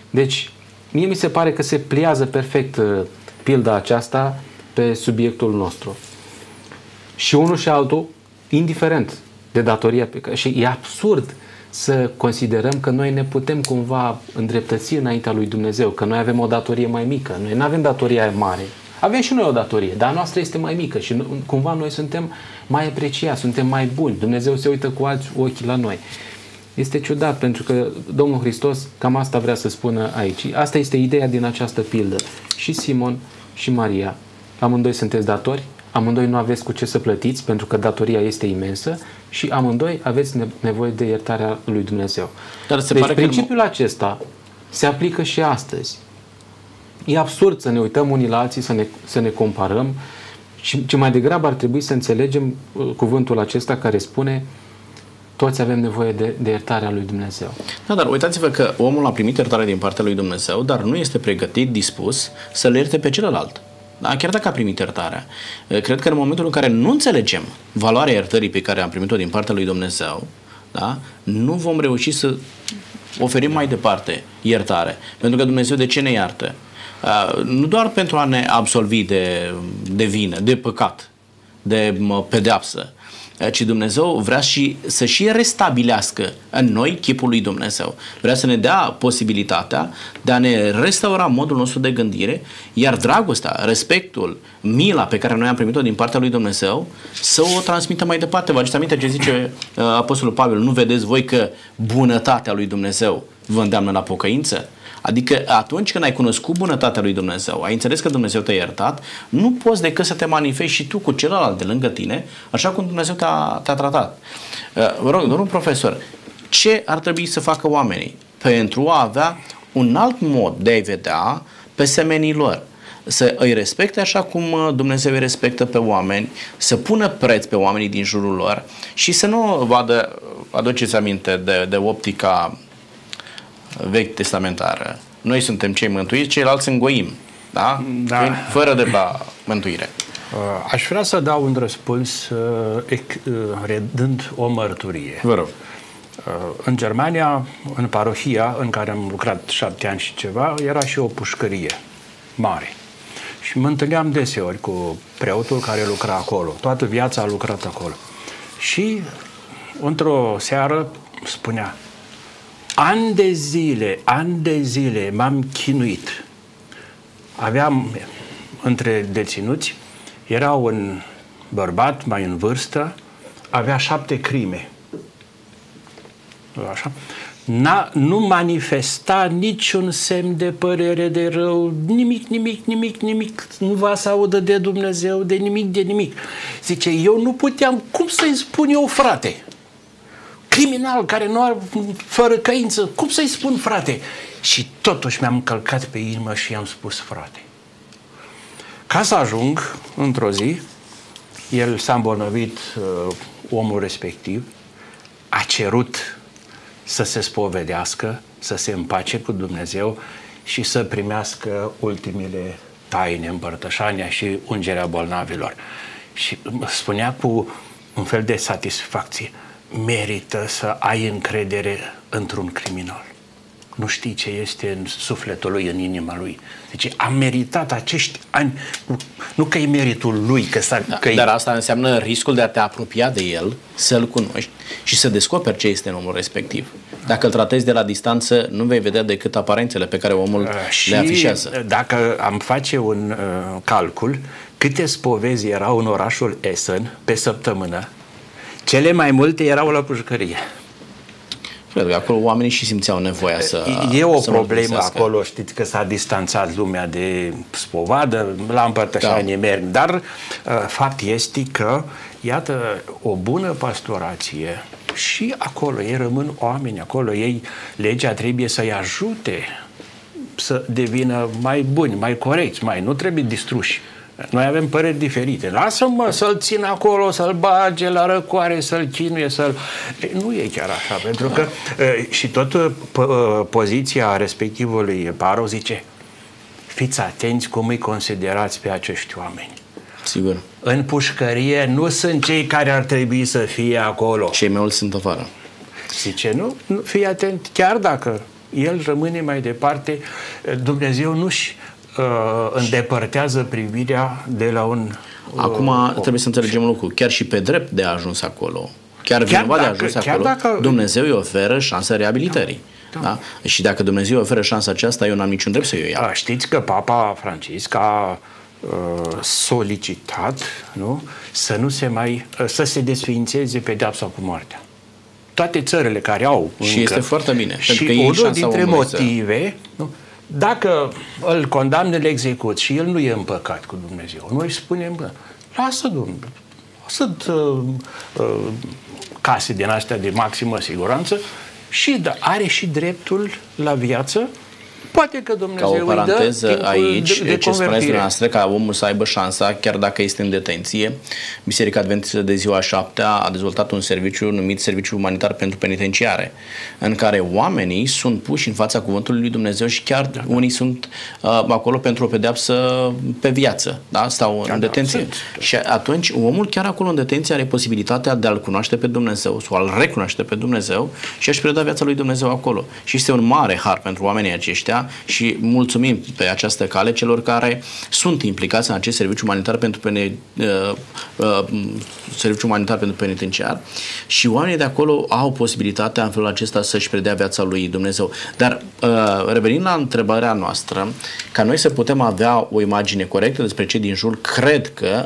Deci, mie mi se pare că se pliază perfect uh, pilda aceasta pe subiectul nostru. Și unul și altul, indiferent de datoria pe care... Și e absurd uh, să considerăm că noi ne putem cumva îndreptăți înaintea lui Dumnezeu, că noi avem o datorie mai mică. Noi nu avem datoria mare. Avem și noi o datorie, dar a noastră este mai mică și cumva noi suntem mai apreciați, suntem mai buni. Dumnezeu se uită cu alți ochi la noi. Este ciudat pentru că Domnul Hristos cam asta vrea să spună aici. Asta este ideea din această pildă. Și Simon și Maria, amândoi sunteți datori, amândoi nu aveți cu ce să plătiți pentru că datoria este imensă și amândoi aveți nevoie de iertarea lui Dumnezeu. Dar se deci pare principiul că... acesta se aplică și astăzi. E absurd să ne uităm unii la alții, să ne, să ne comparăm, și ce mai degrabă ar trebui să înțelegem uh, cuvântul acesta care spune toți avem nevoie de, de iertarea lui Dumnezeu. Da, dar uitați-vă că omul a primit iertare din partea lui Dumnezeu, dar nu este pregătit, dispus să-l ierte pe celălalt. Da? Chiar dacă a primit iertarea. Cred că în momentul în care nu înțelegem valoarea iertării pe care am primit-o din partea lui Dumnezeu, da? nu vom reuși să oferim mai departe iertare. Pentru că Dumnezeu de ce ne iartă? Nu doar pentru a ne absolvi de, de vină, de păcat, de pedeapsă, ci Dumnezeu vrea și să și restabilească în noi chipul lui Dumnezeu. Vrea să ne dea posibilitatea de a ne restaura modul nostru de gândire, iar dragostea, respectul, mila pe care noi am primit-o din partea lui Dumnezeu, să o transmită mai departe. Vă aduceți aminte ce zice uh, Apostolul Pavel, nu vedeți voi că bunătatea lui Dumnezeu vă îndeamnă la pocăință? Adică atunci când ai cunoscut bunătatea lui Dumnezeu, ai înțeles că Dumnezeu te-a iertat, nu poți decât să te manifesti și tu cu celălalt de lângă tine, așa cum Dumnezeu te-a, te tratat. Uh, vă rog, domnul profesor, ce ar trebui să facă oamenii pentru a avea un alt mod de a-i vedea pe semenii lor să îi respecte așa cum uh, Dumnezeu îi respectă pe oameni, să pună preț pe oamenii din jurul lor și să nu vadă, aduceți aminte de, de optica vechi testamentară. Noi suntem cei mântuiți, ceilalți îngoim. Da? da. Fără de la mântuire. Uh, aș vrea să dau un răspuns uh, redând o mărturie. Vă rog. În Germania, în parohia în care am lucrat șapte ani și ceva, era și o pușcărie mare. Și mă întâlneam deseori cu preotul care lucra acolo. Toată viața a lucrat acolo. Și într-o seară spunea, ani de zile, ani de zile m-am chinuit. Aveam între deținuți, era un bărbat mai în vârstă, avea șapte crime. Așa? N-a, nu manifesta niciun semn de părere de rău, nimic, nimic, nimic, nimic, nu va să audă de Dumnezeu, de nimic, de nimic. Zice, eu nu puteam, cum să-i spun eu frate? Criminal care nu are fără căință, cum să-i spun frate? Și totuși mi-am călcat pe inimă și i-am spus frate. Ca să ajung într-o zi, el s-a îmbolnăvit, uh, omul respectiv, a cerut să se spovedească, să se împace cu Dumnezeu și să primească ultimele taine, împărtășania și ungerea bolnavilor. Și spunea cu un fel de satisfacție, merită să ai încredere într-un criminal nu știi ce este în sufletul lui, în inima lui. Deci am meritat acești ani, nu că e meritul lui, că s-a... Da, că dar e... asta înseamnă riscul de a te apropia de el, să-l cunoști și să descoperi ce este în omul respectiv. Dacă îl tratezi de la distanță, nu vei vedea decât aparențele pe care omul uh, le afișează. dacă am face un uh, calcul, câte spovezi erau în orașul Essen pe săptămână, cele mai multe erau la pușcărie. Cred că acolo oamenii și simțeau nevoia să E o să problemă acolo, știți că s-a distanțat lumea de spovadă, la împărtășanie da. merg, dar uh, fapt este că, iată, o bună pastorație și acolo, ei rămân oameni acolo, ei, legea trebuie să-i ajute să devină mai buni, mai corecți, mai, nu trebuie distruși. Noi avem păreri diferite. Lasă-mă să-l țin acolo, să-l bage la răcoare, să-l chinuie, să-l... Nu e chiar așa, pentru că și tot poziția respectivului paro zice fiți atenți cum îi considerați pe acești oameni. Sigur. În pușcărie nu sunt cei care ar trebui să fie acolo. Cei mai mulți sunt afară. Zice, nu, nu fii atent, chiar dacă el rămâne mai departe, Dumnezeu nu-și uh, îndepărtează privirea de la un... Uh, Acum om. trebuie să înțelegem un lucru. Chiar și pe drept de a ajuns acolo, chiar, chiar vinovat de a ajuns acolo, dacă... Dumnezeu îi oferă șansa reabilitării. Da. Da? Și dacă Dumnezeu îi oferă șansa aceasta, eu n-am niciun drept să o iau. Da, știți că Papa Francisc a uh, solicitat nu? să nu se mai uh, să se desființeze pedeapsa cu moartea. Toate țările care au și încă, este foarte bine. Și unul dintre motive să... nu? Dacă îl condamne, îl execut și el nu e împăcat cu Dumnezeu, noi spunem, bă, lasă Dumnezeu, sunt uh, uh, case din astea de maximă siguranță și da, are și dreptul la viață Poate că Dumnezeu Ca o paranteză dă aici, de, de ce spuneți dumneavoastră, ca omul să aibă șansa, chiar dacă este în detenție, Biserica Adventistă de ziua șaptea a dezvoltat un serviciu numit Serviciu Umanitar pentru Penitenciare, în care oamenii sunt puși în fața cuvântului lui Dumnezeu și chiar da, da. unii sunt uh, acolo pentru o pedeapsă pe viață, da? stau da, în da, detenție. Sunt. Și atunci omul chiar acolo în detenție are posibilitatea de a-L cunoaște pe Dumnezeu sau a-L recunoaște pe Dumnezeu și a-și preda viața lui Dumnezeu acolo. Și este un mare har pentru oamenii aceștia și mulțumim pe această cale celor care sunt implicați în acest serviciu umanitar pentru pene, uh, uh, serviciu umanitar pentru penitenciar și oamenii de acolo au posibilitatea în felul acesta să-și predea viața lui Dumnezeu. Dar uh, revenind la întrebarea noastră, ca noi să putem avea o imagine corectă despre cei din jur, cred că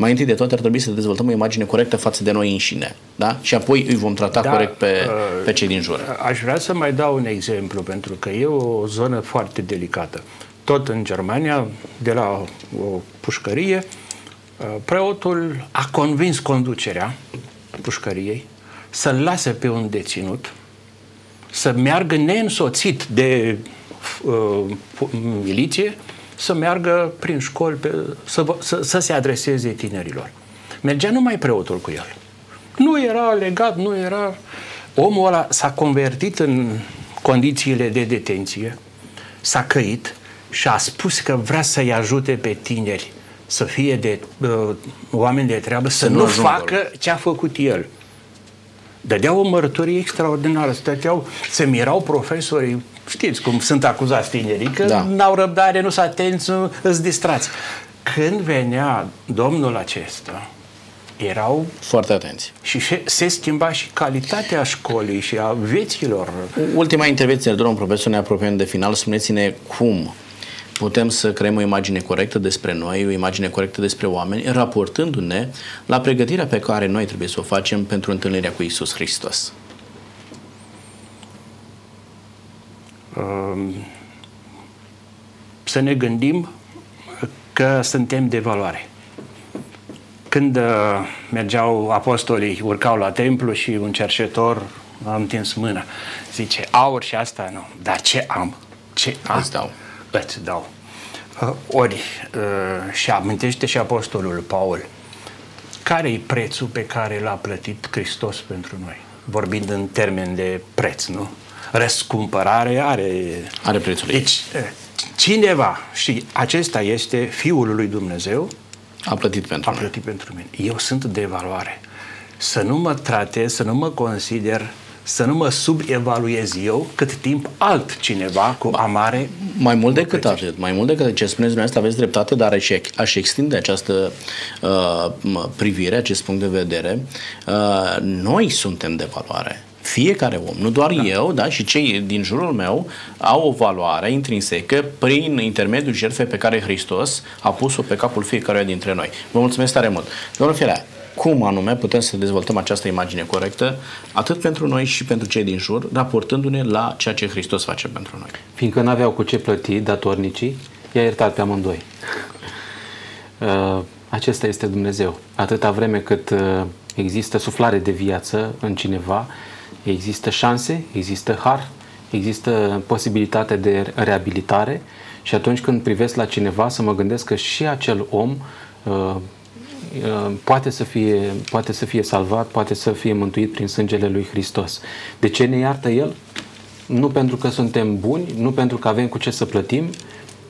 mai întâi de toate ar trebui să dezvoltăm o imagine corectă față de noi înșine. Da? Și apoi îi vom trata da, corect pe, uh, pe cei din jur. Aș vrea să mai dau un exemplu, pentru că e o zonă foarte delicată. Tot în Germania, de la o pușcărie, uh, preotul a convins conducerea pușcăriei să-l lase pe un deținut să meargă neînsoțit de uh, miliție, să meargă prin școli, pe, să, să, să se adreseze tinerilor. Mergea numai preotul cu el. Nu era legat, nu era... Omul ăla s-a convertit în condițiile de detenție, s-a căit și a spus că vrea să-i ajute pe tineri să fie de uh, oameni de treabă, să, să nu, nu facă ce a făcut el. Dădeau o mărturie extraordinară, stăteau, se mirau profesorii, știți cum sunt acuzați tinerii, că da. n-au răbdare, nu sunt atenți, nu îți distrați. Când venea domnul acesta, erau foarte atenți. Și se schimba și calitatea școlii și a vieților. Ultima intervenție, domnul profesor, ne apropiem de final. Spuneți-ne cum putem să creăm o imagine corectă despre noi, o imagine corectă despre oameni, raportându-ne la pregătirea pe care noi trebuie să o facem pentru întâlnirea cu Isus Hristos. Um, să ne gândim că suntem de valoare. Când uh, mergeau apostolii, urcau la templu și un cercetor a întins mâna. Zice, aur și asta nu. Dar ce am? Ce am? Îți dau. Îți dau. Uh, ori, uh, și amintește și apostolul Paul, care e prețul pe care l-a plătit Hristos pentru noi? Vorbind în termen de preț, nu? Răscumpărare are... Are prețul Deci, cineva, și acesta este Fiul lui Dumnezeu, a plătit pentru A plătit pentru mine. Eu sunt de valoare. Să nu mă tratez, să nu mă consider să nu mă subevaluez eu cât timp altcineva cu amare mai mult decât atât, mai mult decât ce spuneți dumneavoastră, aveți dreptate, dar aș, aș extinde această uh, privire, acest punct de vedere. Uh, noi suntem de valoare fiecare om, nu doar da. eu, da, și cei din jurul meu au o valoare intrinsecă prin intermediul jertfei pe care Hristos a pus-o pe capul fiecăruia dintre noi. Vă mulțumesc tare mult. Domnul Firea, cum anume putem să dezvoltăm această imagine corectă, atât pentru noi și pentru cei din jur, raportându-ne la ceea ce Hristos face pentru noi. Fiindcă nu aveau cu ce plăti datornicii, i-a iertat pe amândoi. Uh, acesta este Dumnezeu. Atâta vreme cât uh, există suflare de viață în cineva, există șanse, există har, există posibilitate de reabilitare și atunci când privesc la cineva să mă gândesc că și acel om uh, uh, poate să, fie, poate să fie salvat, poate să fie mântuit prin sângele lui Hristos. De ce ne iartă El? Nu pentru că suntem buni, nu pentru că avem cu ce să plătim,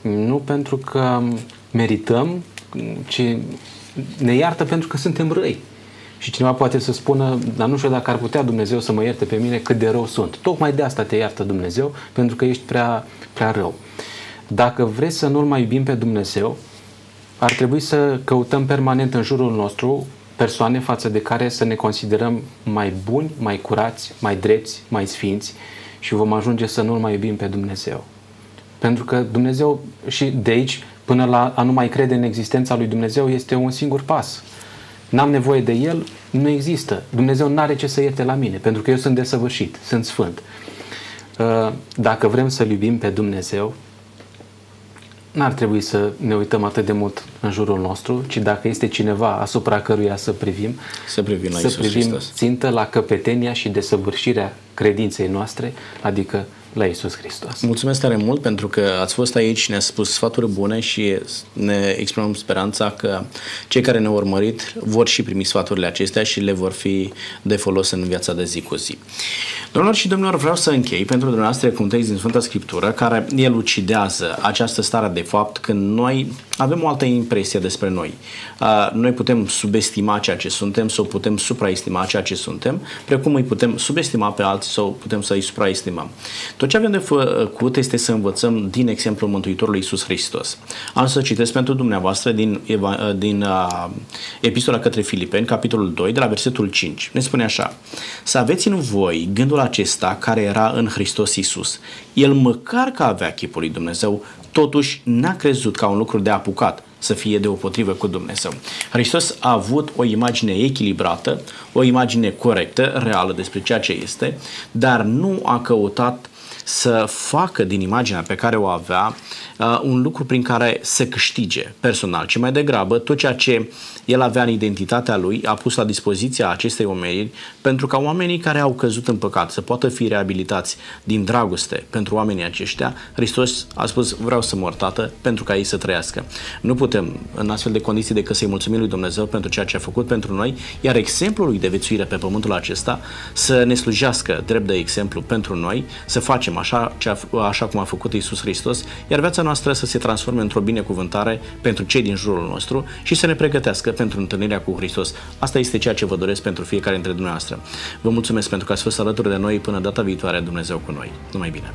nu pentru că merităm, ci ne iartă pentru că suntem răi. Și cineva poate să spună, dar nu știu dacă ar putea Dumnezeu să mă ierte pe mine cât de rău sunt. Tocmai de asta te iartă Dumnezeu, pentru că ești prea, prea rău. Dacă vreți să nu-L mai iubim pe Dumnezeu, ar trebui să căutăm permanent în jurul nostru persoane față de care să ne considerăm mai buni, mai curați, mai drepți, mai sfinți și vom ajunge să nu-L mai iubim pe Dumnezeu. Pentru că Dumnezeu și de aici până la a nu mai crede în existența lui Dumnezeu este un singur pas n-am nevoie de el, nu există. Dumnezeu nu are ce să ierte la mine, pentru că eu sunt desăvârșit, sunt sfânt. Uh, dacă vrem să-L iubim pe Dumnezeu, n-ar trebui să ne uităm atât de mult în jurul nostru, ci dacă este cineva asupra căruia să privim, să privim, la să privim Hristos. țintă la căpetenia și desăvârșirea credinței noastre, adică la Isus Hristos. Mulțumesc tare mult pentru că ați fost aici, ne-ați spus sfaturi bune și ne exprimăm speranța că cei care ne-au urmărit vor și primi sfaturile acestea și le vor fi de folos în viața de zi cu zi. Domnilor și domnilor, vreau să închei pentru dumneavoastră cu un text din Sfânta Scriptură care elucidează această stare de fapt când noi avem o altă impresie despre noi. Noi putem subestima ceea ce suntem sau putem supraestima ceea ce suntem, precum îi putem subestima pe alții sau putem să îi supraestimăm. Tot ce avem de făcut este să învățăm din exemplul Mântuitorului Iisus Hristos. Am să citesc pentru dumneavoastră din, din uh, Epistola către Filipeni, capitolul 2, de la versetul 5. Ne spune așa, să aveți în voi gândul acesta care era în Hristos Iisus. El măcar că avea chipul lui Dumnezeu, totuși n-a crezut ca un lucru de apucat să fie deopotrivă cu Dumnezeu. Hristos a avut o imagine echilibrată, o imagine corectă, reală despre ceea ce este, dar nu a căutat să facă din imaginea pe care o avea uh, un lucru prin care să câștige personal, ci mai degrabă tot ceea ce el avea în identitatea lui a pus la dispoziția acestei omeniri pentru ca oamenii care au căzut în păcat să poată fi reabilitați din dragoste pentru oamenii aceștia. Hristos a spus, vreau să mor, Tată, pentru ca ei să trăiască. Nu putem, în astfel de condiții, decât să-i mulțumim lui Dumnezeu pentru ceea ce a făcut pentru noi, iar exemplul lui de vețuire pe pământul acesta să ne slujească drept de exemplu pentru noi, să facem așa, ce a, așa cum a făcut Isus Hristos, iar viața noastră să se transforme într-o binecuvântare pentru cei din jurul nostru și să ne pregătească pentru întâlnirea cu Hristos. Asta este ceea ce vă doresc pentru fiecare dintre dumneavoastră. Vă mulțumesc pentru că ați fost alături de noi până data viitoare Dumnezeu cu noi. Numai bine!